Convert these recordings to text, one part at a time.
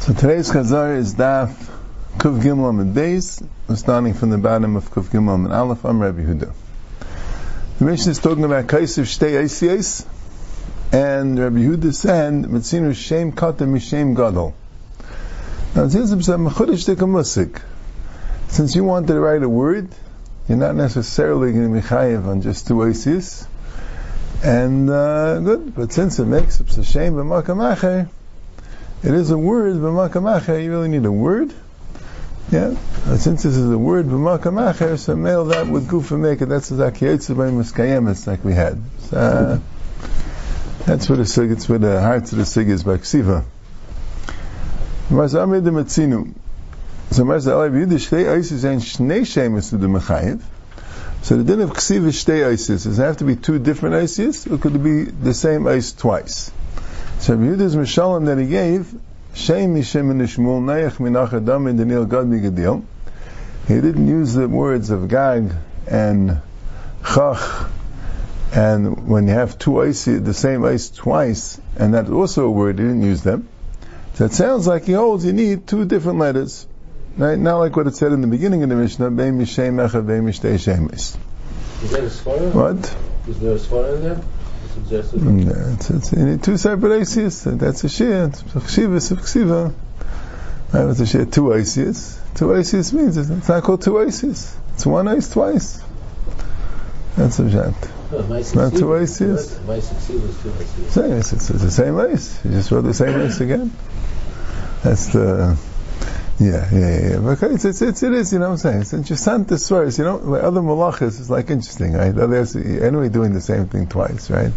So today's Chazar is Daf Kuv Gimel and. We're starting from the bottom of Kuv Gimel and Aleph. I'm Rabbi Huda. The Mishnah is talking about Kaisiv Shtei Eisies, and Rabbi Huda said, Metzinu Shem Kata Mishem Gadol. Now it says Mechudish. Since you wanted to write a word, you're not necessarily going to be chayiv on just two Eisies. And uh, good, but since it makes shame b'makam it is a word, b'makamacher, you really need a word. Yeah, since this is a word, b'makamacher, so mail that with gufa it, that's the zakiyotze by muskayemis like we had. So, uh, that's what the sig, it's what the heart of the sig is by ksiva. Mazamid metzinu. So Mazda Alav and Shnei to the. So the din of ksiv is Shtei. Does it have to be two different Isis, or could it be the same ice twice? So Yehuda's Mishalim that he gave, Shem Mishem and Ishmul Nayach Minach Adam and Daniel Gad Migadil. He didn't use the words of Gag and Chach, and when you have two ice, the same ice twice, and that's also a word, he didn't use them. So it sounds like he holds you need two different letters. Right? Not like what it said in the beginning of the Mishnah, Bein Mishem Echad, Bein Mishtei Shemis. Is there a svara? What? Is there a svara in there? Suggested? Yeah, it's, it's, need two separate ICs. That's a shia. It's a chshiva, it's chsiva. Right, it's a shia, two ICs. Two ICs means it's, it's not called two ICs. It's one ice twice. That's a shat. No, It's not two ices. My two ices. Same, it's, it's, it's the same ice. You just wrote the same ice again. That's the, yeah, yeah, yeah. okay, it's, it's, it's, it is, you know what I'm saying? It's interesting to swear. You know, with other malachas, it's like interesting, right? Others, anyway, doing the same thing twice, right?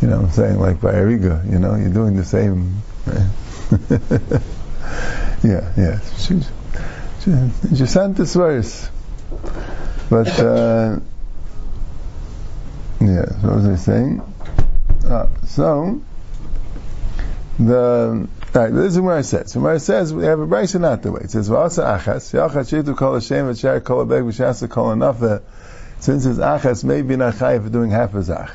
You know what I'm saying? Like by Ariga, you know, you're doing the same, right? yeah, yeah. Interesting to swear. But, uh, yeah, so what was I saying? Uh, so, the, Alright, this is where it says. Where it says we have a brisa not the way. It says v'asa achas yachas shitu kol hashem v'shar kol abeg v'shasa kol anafa. Since it's achas, maybe not chayiv for doing half a zach.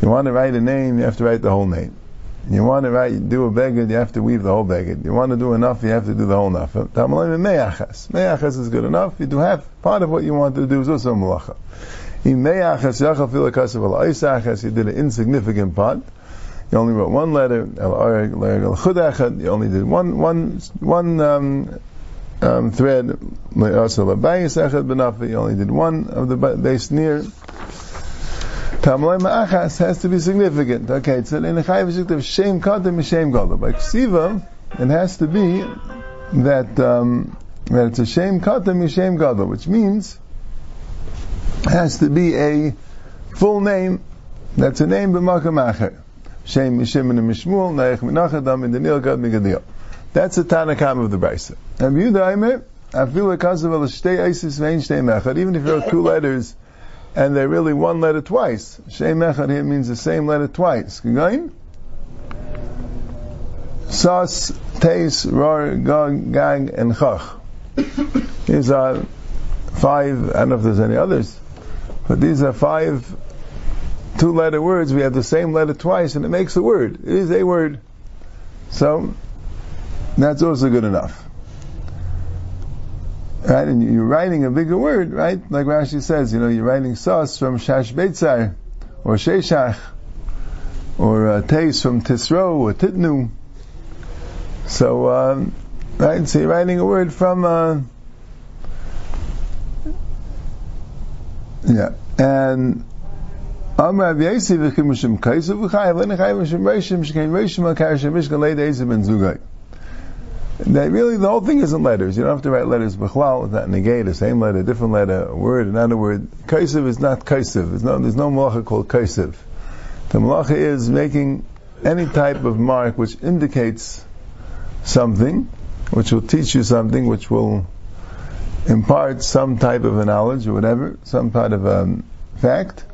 You want to write a name, you have to write the whole name. You want to write, do a beged, you have to weave the whole beged. You want to do enough, you have to do the whole enough. Tamalim me'achas. Me'achas is good enough. You do half. Part of what you want to do is also achas, you did an insignificant part. You only wrote one letter. You only did one one one um, um, thread. You only did one of the base near. Tamalay ma'achas has to be significant. Okay, so in the chayv of shame kadam shame gadol. By ksiva, it has to be that um, that it's a shame kadam shame gadol, which means has to be a full name. That's a name b'makam acher. Shem Mishim and Mishmul, Naich Menachadam, and Daniel Gad Megadil. That's the Tanakam of the Brisa. And Aimer, I feel like Kazav al Shtei Isis Vein Shtei Mechad, even if you wrote two letters, and they're really one letter twice. Shtei Mechad here means the same letter twice. Again? Sas, Teis, Ror, Gog, Gag, and Chach. These are five, I don't know if there's any others, but these are five two letter words, we have the same letter twice, and it makes a word. It is a word. So, that's also good enough. Right? And you're writing a bigger word, right? Like Rashi says, you know, you're writing sauce from Shash Beitzar, or Sheshach, or uh, Teis from Tisro, or Titnu. So, um, right? So you're writing a word from, uh, yeah. And, Amr Rav v'chim Reishim shkein. That really, the whole thing isn't letters. You don't have to write letters b'chlal, that negate, the same letter, different letter, a word, another word. Kaisav is not Kaisav. There's no, there's no malacha called Kaisav. The malacha is making any type of mark which indicates something, which will teach you something, which will impart some type of a knowledge or whatever, some part of a fact.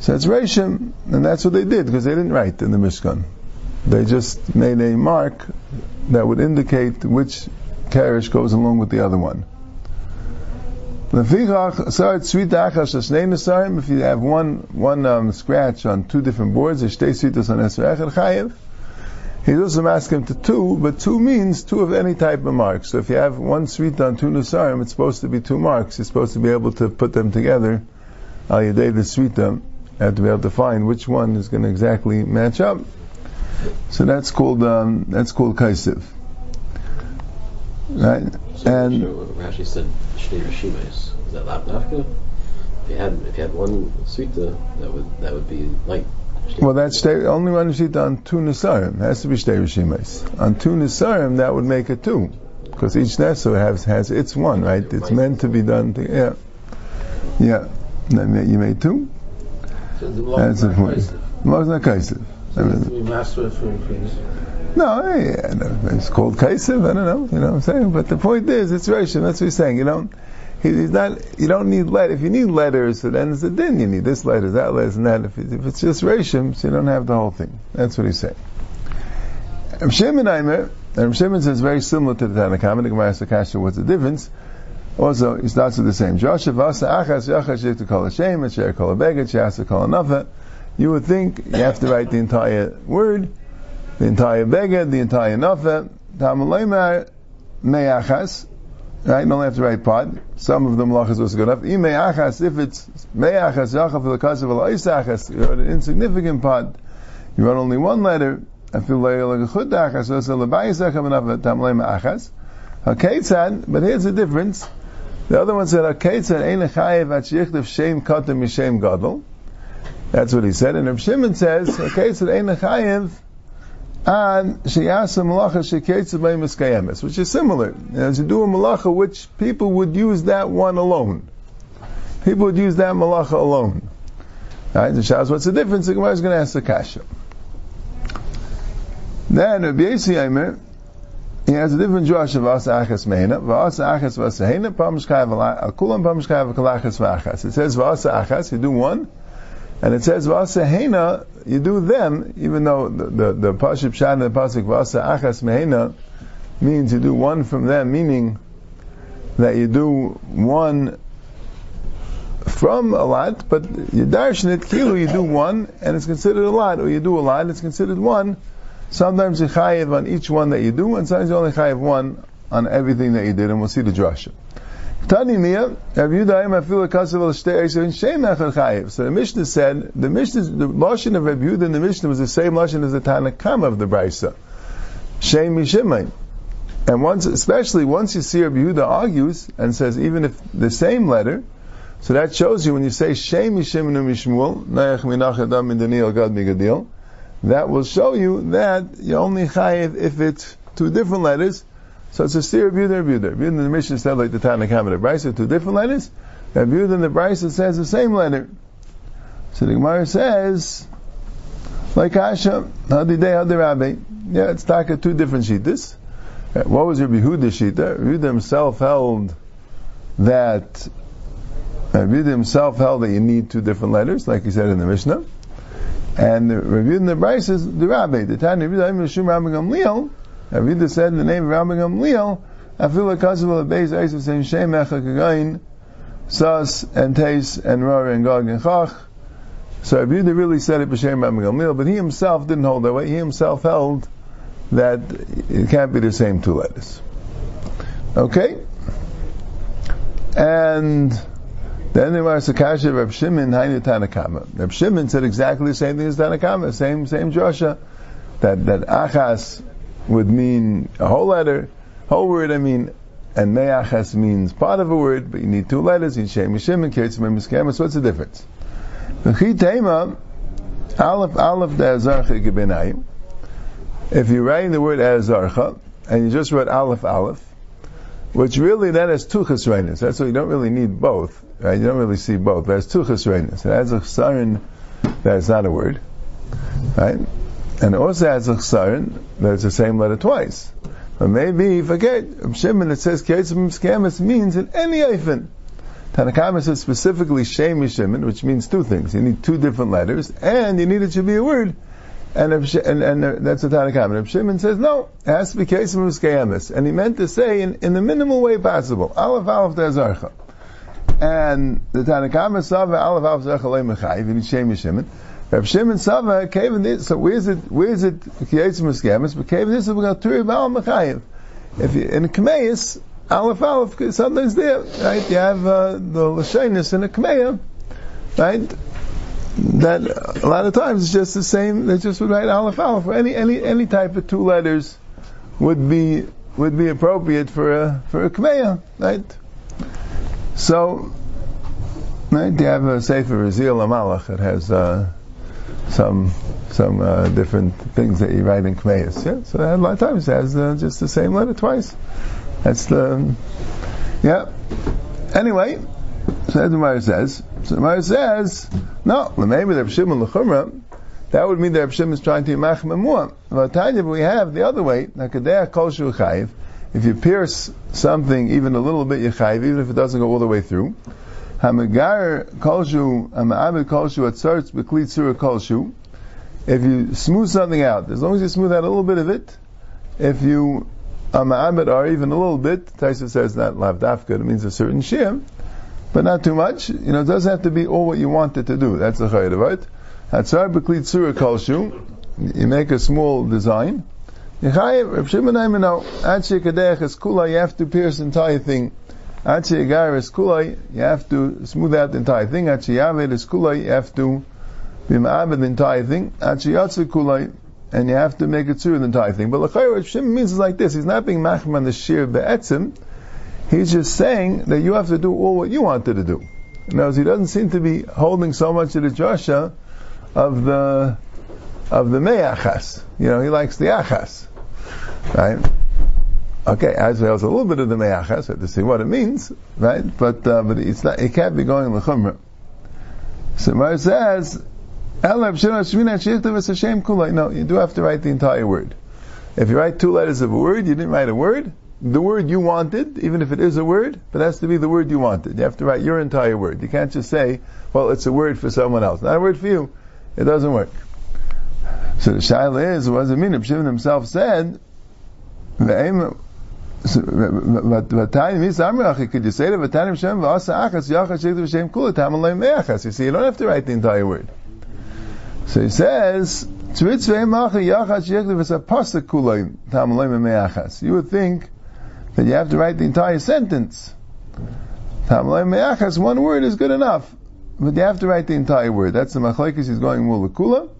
So it's Reshim, and that's what they did, because they didn't write in the Mishkan. They just made a mark that would indicate which karish goes along with the other one. If you have one one um, scratch on two different boards, there's shtei on He's also masking to two, but two means two of any type of mark. So if you have one sweet on two nusarim, it's supposed to be two marks. You're supposed to be able to put them together. Al yaday the sweeta, have to be able to find which one is going to exactly match up. So that's called um, that's called kaisiv, right? So And- Rashi said shnei rishimes. Is that lapdafka? If you had if you had one suita, that would that would be like. Well, that's shtei, only one shita on two nisarim. It has to be shtei rishimes. On two nisarim, that would make it two, because each neso has has its one, right? It's meant to be done. To, yeah, yeah. You made two. So the That's the point. is not kaisiv. So we master it for. No, yeah, no, it's called kaisiv. I don't know. You know what I'm saying? But the point is, it's rishim. That's what he's saying. You don't. He's not. You don't need let. If you need letters, then it's a din. You need this letter, that letter, and that. If, it- if it's just rishim, so you don't have the whole thing. That's what he's saying. Rav Shimon Aimer, and Rav Shimon says very similar to the Tanakhama. The Gemara asks what's the difference? Also, he starts with the same. You would think you have to write the entire word, the entire beged, the entire nafa. Right? You only have to write part. Some of the malachas was good enough. If it's me'achas yachaf v'lakasav v'la'isachas, you wrote an insignificant part. You wrote only one letter. Haketzad, but here's the difference. The other one said, Haketzad ein lechayev at shichtav shem katam mishem gadol. That's what he said. And Reb Shimon says, Haketzad ein lechayev ad sheyasa malacha sheketzad by which is similar. As you do a malacha, which people would use that one alone. People would use that malacha alone. Right? The Shas, what's the difference? The Gemara is going to ask the kasha. Then Yossi Aimer, he has a different Josh of Asa Achas Mehena. V'asa Achas V'asa Hena, Pamishkai Al Kulam Pamishkai V'kalachas V'achas. It says V'asa Achas, you do one. And it says V'asa Hena, you do them, even though the, the, the Pashib Shad and the Pasuk V'asa Achas Mehena means you do one from them, meaning that you do one from a lot, but you darshan it, kilu, you do one, and it's considered a lot, or you do a lot, it's considered one. Sometimes you chayiv on each one that you do, and sometimes you only chayiv one on everything that you did, and we'll see the drasha. Tani Mia, Rav Yudayim Afilu Kasav Al Shtei Eisavin Shem Echad Chayiv. So the Mishnah said, the Mishnah, the Lashon of Rav Yehuda in the Mishnah was the same Lashon as the Tanakam of the Brisa. Shem Mishimain. And once, especially once you see Rabbi Yehuda argues and says even if the same letter, so that shows you when you say Shem Yishimenu Mishmuel, Nayach Minach Adam Min Daniel Gad Migadil, that will show you that you only chayiv if it's two different letters. So it's a steer of Yehuda. Rabbi Yehuda in the Mishnah said like the Tanakh the Brisa, two different letters. Rabbi Yehuda in the Brisa says the same letter. So the Gemara says, like Asha, Hadi Day, Hadi Rabbi. Yeah, it's taka two different shittas. Uh, What was Rabbi Yehuda's shita? Yehuda himself held that Rabbi himself held that you need two different letters, like he said in the Mishnah. And the Yehuda in the is the Rabbi. The Tanya Rabbi Yehuda Mishum Rabbi Gamliel. Yehuda said in the name of Rabbi Gamliel, I feel like Kazav al Beis Eis of saying Shem Echa Kagain, Sas and Tais and Rar and Gog and Chach. So Rabbi Yehuda really said it b'shem Rabbi Gamliel, but he himself didn't hold that way. He himself held that it can't be the same two letters. Okay? And then there was a kasha of Reb Shimon, Hainu Tanakama. Reb Shimon said exactly the same thing as Tanakama, same, same Joshua. That, that achas would mean a whole letter, whole word, I mean, and me'achas means part of a word, but you need two letters, in Shem Shimon, Ketzim Miskamas, what's the difference? V'chi tema, Aleph, Aleph De'azarcha. If you're writing the word Azarcha, and you just wrote Aleph Aleph, which really that has two chesroinus. That's why you don't really need both. Right? You don't really see both. Has two chesroinus. It has a chsarin that's not a word. Right? And it also has a chsarin that's the same letter twice. But maybe forget Shimon it says Skamis means in any eifin. Tanakama says specifically Shem Shimon, which means two things. You need two different letters, and you need it to be a word. And, if, and, and that's the Tanakama. And Shimon says, no, it has to be Keitzim Skamis. And he meant to say in, in the minimal way possible. Aleph Aleph Dezarcha. And the Tanakama saw Aleph Aleph Dezarcha Le Mechayiv, and Shem Shimon. Reb Shimon Sava came in this. So where's it? Where's it? Kiyetz Muskemis, but came in this. We got Turi Baal Mechayev. If you in Kameis, Aleph Aleph, something's there, right? You have uh, the Lashanis in a Kameya, right? That a lot of times it's just the same. They just would write Aleph Aleph. Any any any type of two letters would be would be appropriate for a for a Kameya, right? So, right? You have a Sefer Raziel Amalach that has. Uh, some some uh, different things that you write in Kmeis. Yeah, so a lot of times it has uh, just the same letter twice. That's the yeah. Anyway, so Gemara says, so the Gemara says, no, maybe the Shimon l'chumra. That would mean that Shimon is trying to mach memua. But Tanya, we have the other way. Nakadeach kol chayiv. If you pierce something even a little bit, you chayiv, even if it doesn't go all the way through. Hamagar kolshu, hama'abed kolshu atzarts b'kli tzura kolshu. If you smooth something out, as long as you smooth out a little bit of it, if you hama'abed are even a little bit, Taisa says not lavdafka, it means a certain shir, but not too much. You know, it doesn't have to be all what you want it to do. That's the of it. Hatzar b'kli tzura kolshu. You make a small design. Yechayev, Shimon Aimino, Achi Kadech is you have to pierce the entire thing is kulai, you have to smooth out the entire thing. Is kulai, you have to be ma'abed the entire thing. Achi Yatsu kulai, and you have to make it through the entire thing. But l'chayr, what Shim means like this. He's not being machman the shir be'etzim. He's just saying that you have to do all what you wanted to do. Now, he doesn't seem to be holding so much of the Joshua of the of the me'achas. You know, he likes the achas. Right? Okay, as well as a little bit of the me'achas, have to see what it means, right? But uh, but it's not. It can't be going l'chumra. So Mar says, "Elab shina shmina shichtav es No, you do have to write the entire word. If you write two letters of a word, you didn't write a word. The word you wanted, even if it is a word, but it has to be the word you wanted. You have to write your entire word. You can't just say, "Well, it's a word for someone else." Not a word for you. It doesn't work. So the shaila is, what does it mean? Shimon himself said. Could you say to V'tayim Shem v'asa achas yachas shektu v'shem kula tam alay me'achas? You see, you don't have to write the entire word. So he says. You would think that you have to write the entire sentence. One word is good enough. But you have to write the entire word. That's the machlekes he's going mulakula.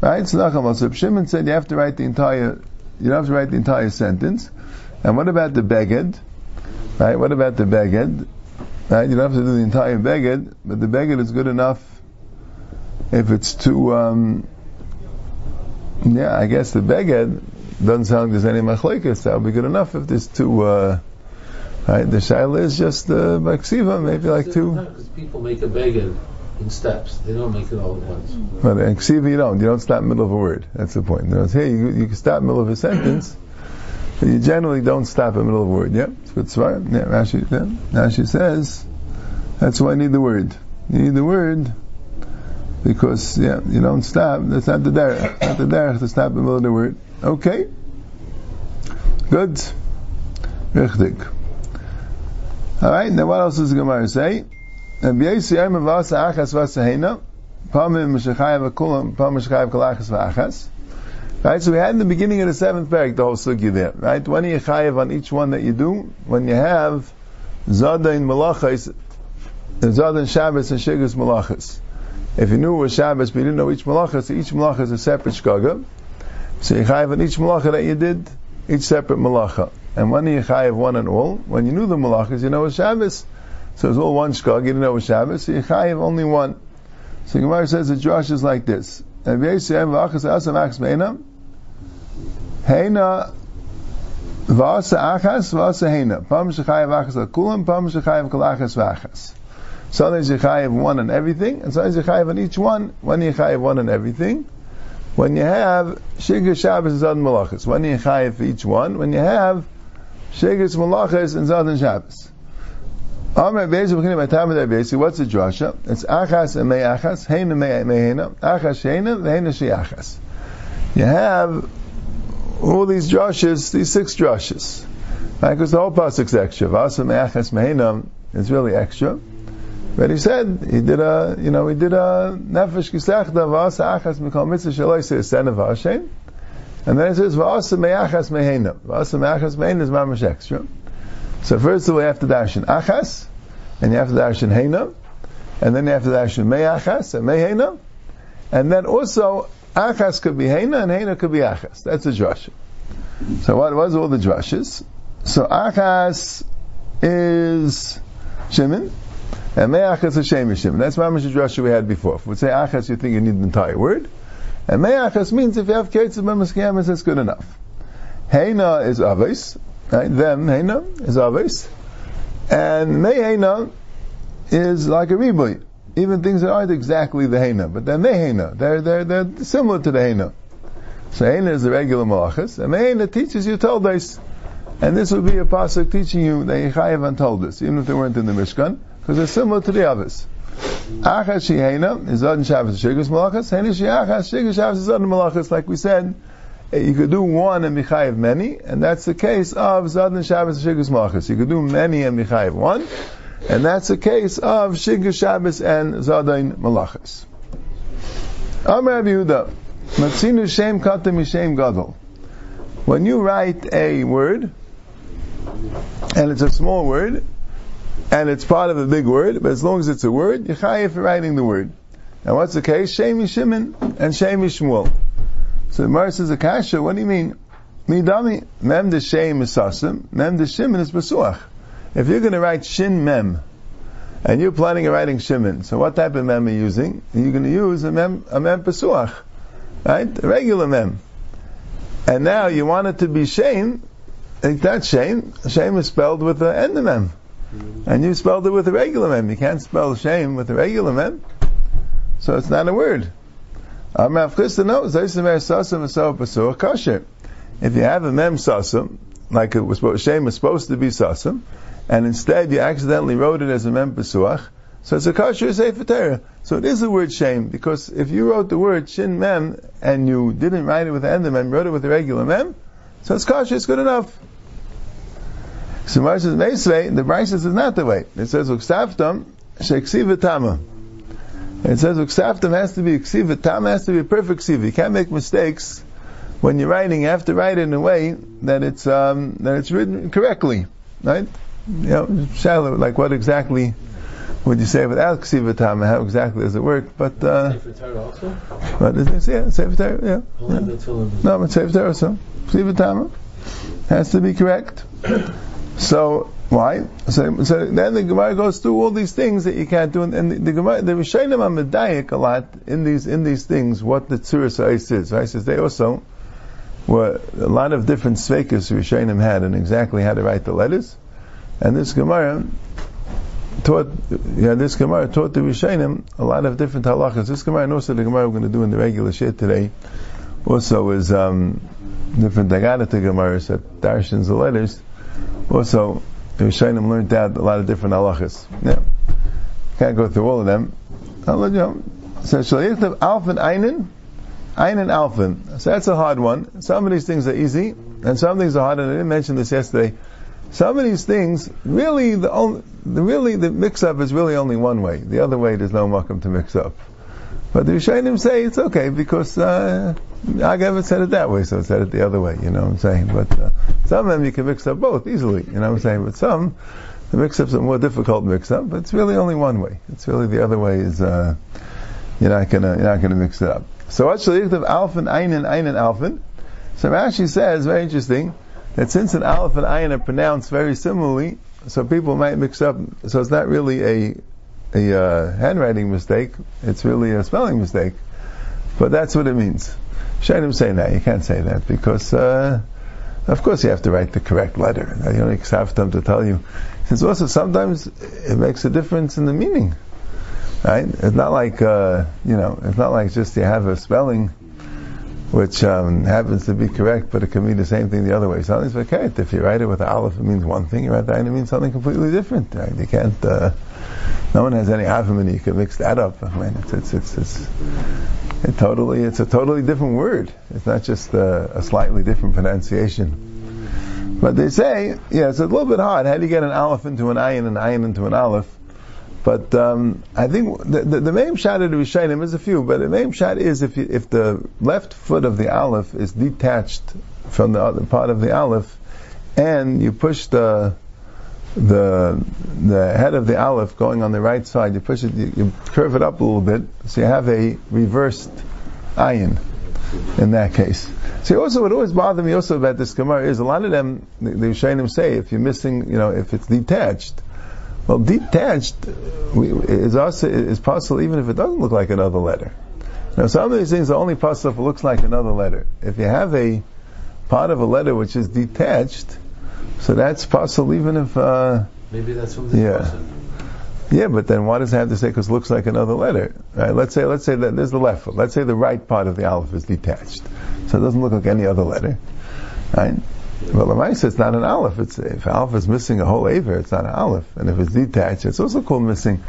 Right? So Nachal Shimon said you have to write the entire, you have to write the entire sentence. And what about the beged? Right? What about the beged? Right? You don't have to do the entire beged, but the beged is good enough if it's too. Um, yeah, I guess the beged doesn't sound like there's any machlekes. That would be good enough if there's two. Uh, right? The shaila is just the uh, maksiva, maybe like two. Because people make a beged in steps. They don't make it all at once. But in ksiva you don't. You don't stop in the middle of a word. That's the point. You here you, you can stop in the middle of a sentence. But you generally don't stop in the middle of a word. Yep, it's good svar. Yeah, Rashi, yeah. Rashi says, that's why I need the word. You need the word because, yeah, you don't stop. That's not the derech. Not the derech to stop in the middle of the word. Okay. Good. Richtig. Alright, now what else does the Gemara say? Right, so we had in the beginning of the seventh parak the whole sugi there. Right, when you chayev on each one that you do, when you have zada in malachas, zada in Shabbos and shigas malachas. If you knew it was Shabbos, but you didn't know each malachas, each malacha is a separate shkaga. So you chayev on each malacha that you did, each separate malacha. And when you chayev one and all, when you knew the malachas, you know it was Shabbos. So it's all one shkag, you didn't know it was Shabbos, so you chayev only one. So Gemara says the Josh is like this. Heina v'asa achas v'asa heina. Pam shechayev achas akulam, pam shechayev kol achas v'achas. Sometimes you chayev one on everything, and sometimes you chayev on each one. When you chayev one on everything, when you have shigas Shabbos and Zad Malachas. When you chayev for each one, when you have shigas Malachas and Zad Shabbos. What's the drasha? It's achas and me'achas, heina me'heina, achas sheina, ve'heina she'achas. You have all these drushes, these six drushes. Right? Because the whole pasuk's extra. Vasa me'achas me'enam is really extra. But he said he did a, you know, he did a nefesh kisechta v'asa achas mikol mitzvah shaloi of Hashem. And then it says v'asa me'achas me'heina. V'asa me'achas me'heina is mamash extra. So first of all, you have to dash in achas, and you have to dash in heina, and then you have to dash in me'achas and me'heina, and then also achas could be heina and heina could be achas. That's a drasha. So what was all the drushes? So achas is Shimon, and me'achas is Shemish Shimon. That's mamash drasha we had before. If we say achas, you think you need the entire word. And me'achas means if you have kitzah b'maskiyamas, that's good enough. Heina is aves, right? Them, heina, is aves. And me'heina is like a riboy. Even things that aren't exactly the heina, but they're me'heina. They're, they're, they're similar to the heina. So heina is the regular malachas, and me'heina teaches you told us. And this would be a pasuk teaching you that Yechayev untold us, even if they weren't in the Mishkan, because they're similar to the others. Achas Shehena is and Shabbos Shigas Malachas. Hena Sheachas Shigas Shabbos is and Malachas. Like we said, eh, you could do one and Michayev many, and that's the case of Zod Shabbos Shigas Malachas. You could do many and Michayev one, and that's the case of Shigas Shabbos and Zadain Malachas. Amr Rabbi Yehuda, Matzinu Shem Kata Mishem Gadol. When you write a word, and it's a small word, and it's part of a big word, but as long as it's a word, you're chayiv for writing the word. Now what's the case? Shemi Shimon and Shemi Shmuel. So the Gemara says, Akasha, what do you mean? Midami, mem de shem is sasim, mem de shimon is besuach. If you're going to write shin mem, and you're planning on writing shimon, so what type of mem are you using? You're going to use a mem, a mem besuach, right? A regular mem. And now you want it to be shem, like that shem, shem is spelled with the end of mem. And you spelled it with a regular mem. You can't spell shame with a regular mem. So it's not a word. If you have a mem sasam, like it was supposed, shame was supposed to be sasam, and instead you accidentally wrote it as a mem pesuach, so it's a kasher sefer. So it is the word shame, because if you wrote the word shin mem, and you didn't write it with the end mem, wrote it with a regular mem, so it's kasher, it's good enough. So Mar says, Meisvei, the Bryce says not the way. It says, Uksaftam, Sheksiva Tama. It says, Uksaftam has to be Ksiva Tama, has to be a perfect Ksiva. You can't make mistakes when you're writing. You have to write in a way that it's, um, that it's written correctly. Right? You know, shallow, like what exactly would you say without ksivatama, How exactly does it work? But, uh, also? but is, yeah, Sefer Torah, yeah. Yeah. No, but Sefer Torah also. Ksivatama has to be correct. So why? So, so then the Gemara goes through all these things that you can't do, and, and the, Gemara, the Rishonim are medayik a lot in these in these things. What the Tzuras Ais is, right? Says they also were a lot of different sveikas Rishonim had, and exactly how to write the letters. And this Gemara taught, yeah, this Gemara taught the Rishonim a lot of different halachas. This Gemara, and also the Gemara we're going to do in the regular shit today, also is um, different Dagadata Gemaras that darshans the letters. Also, the Rishonim learned out a lot of different halachas. Yeah. Can't go through all of them. I'll let you know. So, Alfin Einen, Einen Alfin. So that's a hard one. Some of these things are easy, and some things are hard, and I didn't mention this yesterday. Some of these things, really, the only, the really, the mix-up is really only one way. The other way, there's no welcome to mix up. But the Rishonim say it's okay because uh, Agav said it that way, so it said it the other way. You know what I'm saying? But uh, some of them you can mix up both easily. You know what I'm saying? But some the mix-ups are more difficult mix-up. But it's really only one way. It's really the other way is uh, you're not gonna you're not gonna mix it up. So what's the of alfin einen einen alfin? So Rashi says very interesting that since an alf and ayin are pronounced very similarly, so people might mix up. So it's not really a a uh, handwriting mistake. It's really a spelling mistake. But that's what it means. Shainim say that. You can't say that because, uh, of course, you have to write the correct letter. You don't accept them to tell you. Since also sometimes it makes a difference in the meaning. Right? It's not like, uh, you know, it's not like just you have a spelling which um, happens to be correct, but it can mean the same thing the other way. Something's okay. If you write it with aleph, it means one thing. You write that, it means something completely different. Right? You can't. Uh, no one has any harmony. You can mix that up. I mean, it's it's it's, it's it totally. It's a totally different word. It's not just a, a slightly different pronunciation. But they say, yeah, it's a little bit hard. How do you get an aleph into an ayin and an ayin into an aleph? But um, I think the, the, the main shot of the Rishayim is a few, but the main shot is if you, if the left foot of the Aleph is detached from the other part of the Aleph, and you push the the the head of the Aleph going on the right side, you push it, you, you curve it up a little bit, so you have a reversed ayin in that case. See, also what always bothered me also about this Gemara is a lot of them, the, the Rishonim say, if you're missing, you know, if it's detached, well, detached is also is possible even if it doesn't look like another letter. Now, some of these things are only possible if it looks like another letter. If you have a part of a letter which is detached, so that's possible even if. Uh, Maybe that's from this Yeah. person. yeah, but then why does it have to say because it looks like another letter? Right? Let's say let's say that there's the left foot. Let's say the right part of the aleph is detached, so it doesn't look like any other letter. Right? Well, the Lamaisa, it's not an aleph. It's if aleph is missing a whole aver, it's not an aleph, and if it's detached, it's also called missing.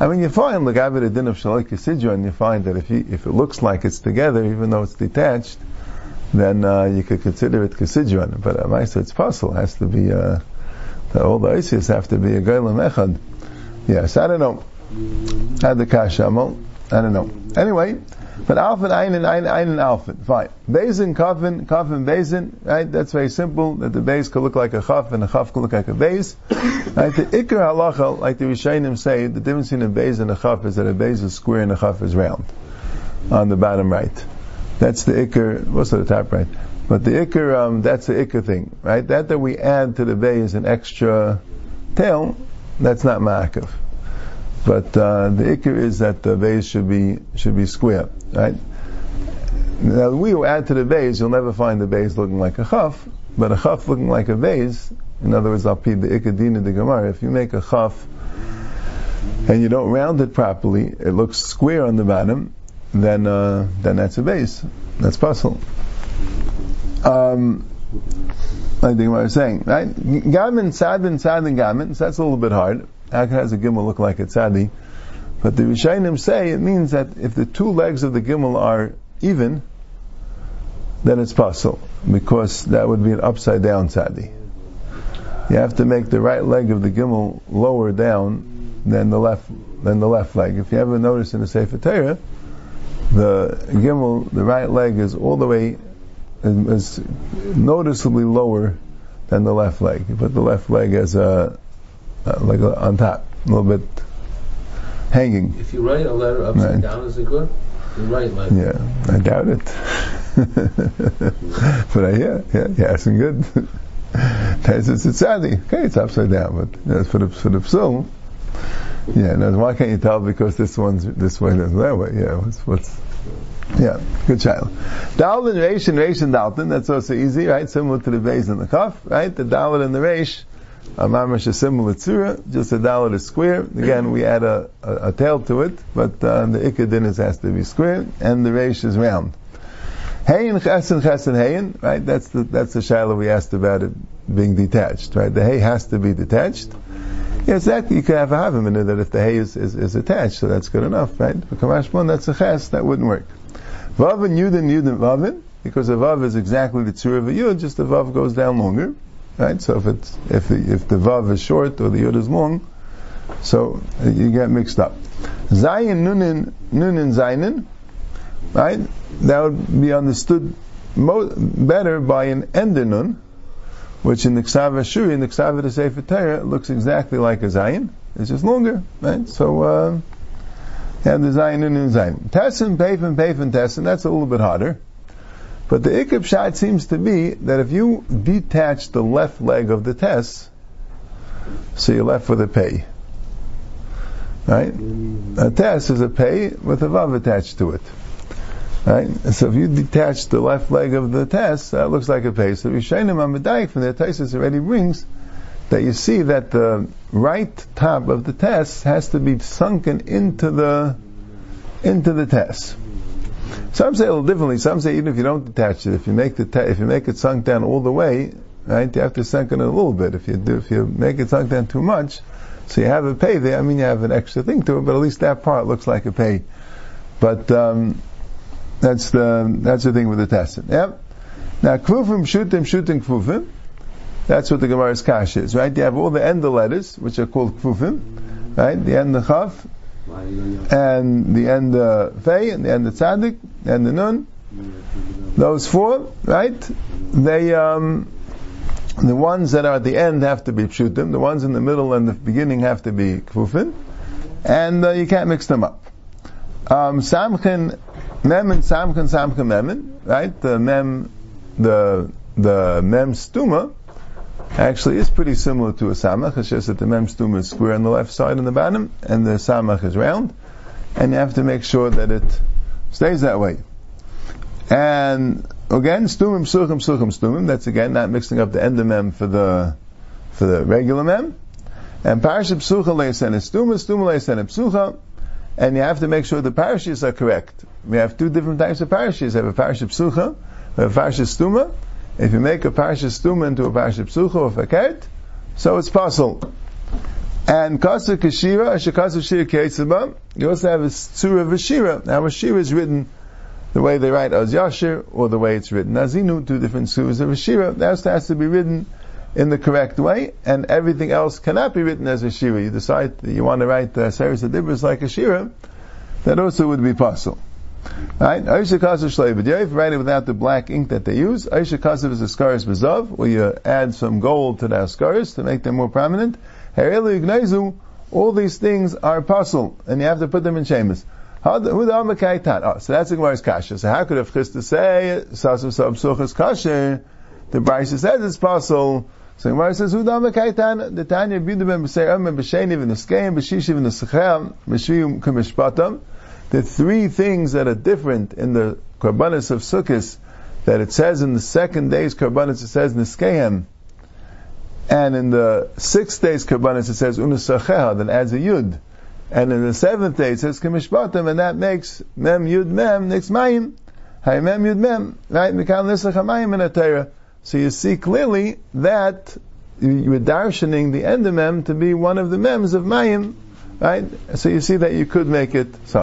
I mean, you find the din of Yisidra, and you find that if you, if it looks like it's together, even though it's detached, then uh, you could consider it Kisidron. But uh, Maisa, it's possible. It has to be, uh, all the Isis have to be a Gailam Echad. Yes, I don't know. Had the Kasha, I don't know. Anyway, but Alpha, Ein, and Ein, Ein, and Alpha. Fine. Bezin, Kafin, Kafin, Bezin. Right? That's very simple. That the base could look like a Chaf, and a Chaf could look like a base. Right? The Ikar Halacha, like the rishonim say, the difference between a base and a Chaf is that a base is square and a Chaf is round. On the bottom right. That's the ikr. What's at the top right? But the ikr, um, that's the ikr thing, right? That that we add to the bay is an extra tail. That's not ma'akev. But uh, the ikr is that the vase should be should be square, right? Now we will add to the vase, You'll never find the vase looking like a chaf, but a chaf looking like a vase, In other words, I'll repeat the ikr din of the gemara. If you make a chaf and you don't round it properly, it looks square on the bottom then uh, then that's a base. That's possible. Um, I think what I was saying, right? Gamin, Sadin, Sadin, Gamin. So that's a little bit hard. How has a gimel look like a tzadi? But the Rishayim say it means that if the two legs of the gimel are even, then it's possible because that would be an upside down tzadi. You have to make the right leg of the gimel lower down than the left than the left leg. If you ever notice in the Sefer Torah, the gimel, the right leg is all the way, is, is noticeably lower than the left leg. You put the left leg as a, uh, like a, on top, a little bit hanging. If you write a letter upside Right. down, is it good? You write like Yeah, I doubt it. but I hear, yeah, yeah, it's good. That's it's a tzadi. Okay, it's upside down, but that's for the for the psul. Yeah, now why can't you tell because this one's this way, this that way? Yeah, what's what's yeah, good child. Dalit Reish and Reish and Dalton, that's also easy, right? Similar to the base and the kaf, right? The Dalit and the Reish, a mamash is similar tzura, just the Dalit is square. Again, we add a, a, a tail to it, but uh, the Ikadinis has to be square, and the Reish is round. Hayin chesen chesen hayin, right? That's the that's the shiloh we asked about it being detached, right? The hay has to be detached. Yes, that you could have a havim in it that if the hay is, is, is attached, so that's good enough, right? For kamashmon, that's a ches, that wouldn't work. Vav and yud and yud and vavin, because a vav is exactly the tzur of a yud, just the vav goes down longer, right? So if it's if the if the vav is short or the yud is long, so you get mixed up. Zayin nunin nunin zayinin, right? That would be understood mo- better by an endenun, which in the Ksava Shuri, in the Ksava the Sefer Torah, looks exactly like a Zayin. It's just longer, right? So, uh, have the Zayin and the Zayin. Tessin, Pefin, Pefin, Tessin, that's a little bit harder. But the Ikab Shot seems to be that if you detach the left leg of the Tess, so you're left with a Pei. Right? A Tess is a Pei with a Vav attached to it. Right? So if you detach the left leg of the test, that looks like a pace. So Rishayim Amadayik from the Taisus already brings that you see that the right top of the test has to be sunken into the into the test. Some say a little differently. Some say even if you don't detach it, if you make the te- if you make it sunk down all the way, right, you have to sink it a little bit. If you do, if you make it sunk down too much, so you have a pay there. I mean, you have an extra thing to it, but at least that part looks like a pay. But um, that's the that's the thing with the testing. Yep. Now kvufim shutim shutim kvufim. That's what the Gemara's kash is, right? You have all the end letters, which are called kvufim, right? The end of Chaf, and the end of Fei, and the end of Tzadik, and the Nun. Those four, right? They, um, the ones that are at the end have to be pshutim. The ones in the middle and the beginning have to be kfufin, and uh, you can't mix them up. Um, samchin, mem and samchin, samchin memin, right? The mem, the the mem stuma actually is pretty similar to a samach. It's just that the mem stuma is square on the left side and the bottom, and the samach is round, and you have to make sure that it stays that way. And again, stumim, suchim, suchim, stumim. That's again not mixing up the end of mem for the for the regular mem. And parashah psucha leisen is stuma, stuma leisen psucha. And you have to make sure the parashas are correct. We have two different types of parashas. We have a parashah psucha, we have a parashah stuma. If you make a parashah stuma into a parashah psucha or fakert, so it's possible. And kasa kashira, ashakasu shira keitzaba, you also have a surah of a shira. Now a shira is written the way they write Az Yashir or the way it's written Azinu, two different surahs of a shira. That has to be written in the correct way, and everything else cannot be written as a shira. You decide that you want to write the Seres Adibris like a shira, that also would be possible. Right? Aisha Kasav Shleivad. You write it without the black ink that they use. Aisha Kasav is a Skaris Bezav, where you add some gold to the Skaris to make them more prominent. All these things are puzzle, and you have to put them in chambers. Oh, so that's the Gemara's kasha. So how could a Chisda say Sasav Sab Suchas kasha? The Brisa says it's possible. So the Gemara says, "Hudam kaitan." The Tanya Bidu ben B'Seir ben B'Sheni ben Neskeim B'Shishi ben Nesachem B'Shviyum Kamishpatam. The three things that are different in the Karbanis of Sukkot that it says in the second day's Karbanis it says Neskeim, and in the sixth day's Karbanis it says Unasacheha that adds a Yud. And in the seventh day it says Kamishpatim, and that makes Mem Yud Mem next Mayim. Hay Mem Yud Mem, right? Mikal Nisach HaMayim in a Torah. So you see clearly that you were darshaning the end of Mem to be one of the Mems of Mayim, right? So you see that you could make it so.